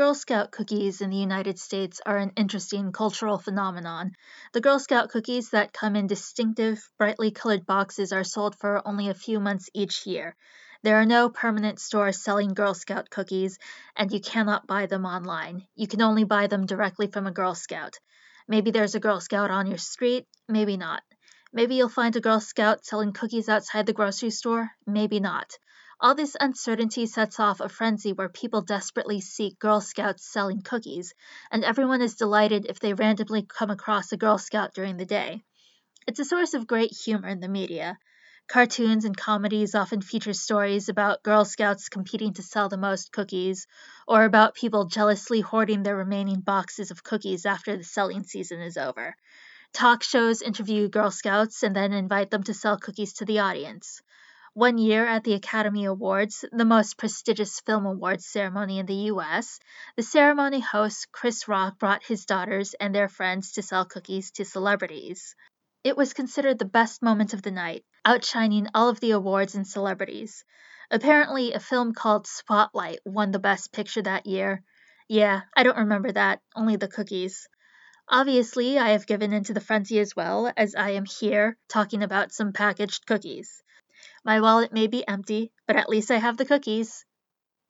Girl Scout cookies in the United States are an interesting cultural phenomenon. The Girl Scout cookies that come in distinctive, brightly colored boxes are sold for only a few months each year. There are no permanent stores selling Girl Scout cookies, and you cannot buy them online. You can only buy them directly from a Girl Scout. Maybe there's a Girl Scout on your street, maybe not. Maybe you'll find a Girl Scout selling cookies outside the grocery store, maybe not. All this uncertainty sets off a frenzy where people desperately seek Girl Scouts selling cookies, and everyone is delighted if they randomly come across a Girl Scout during the day. It's a source of great humor in the media. Cartoons and comedies often feature stories about Girl Scouts competing to sell the most cookies, or about people jealously hoarding their remaining boxes of cookies after the selling season is over. Talk shows interview Girl Scouts and then invite them to sell cookies to the audience. One year at the Academy Awards, the most prestigious film awards ceremony in the US, the ceremony host Chris Rock brought his daughters and their friends to sell cookies to celebrities. It was considered the best moment of the night, outshining all of the awards and celebrities. Apparently, a film called Spotlight won the Best Picture that year. Yeah, I don't remember that, only the cookies. Obviously, I have given into the frenzy as well, as I am here talking about some packaged cookies. My wallet may be empty, but at least I have the cookies.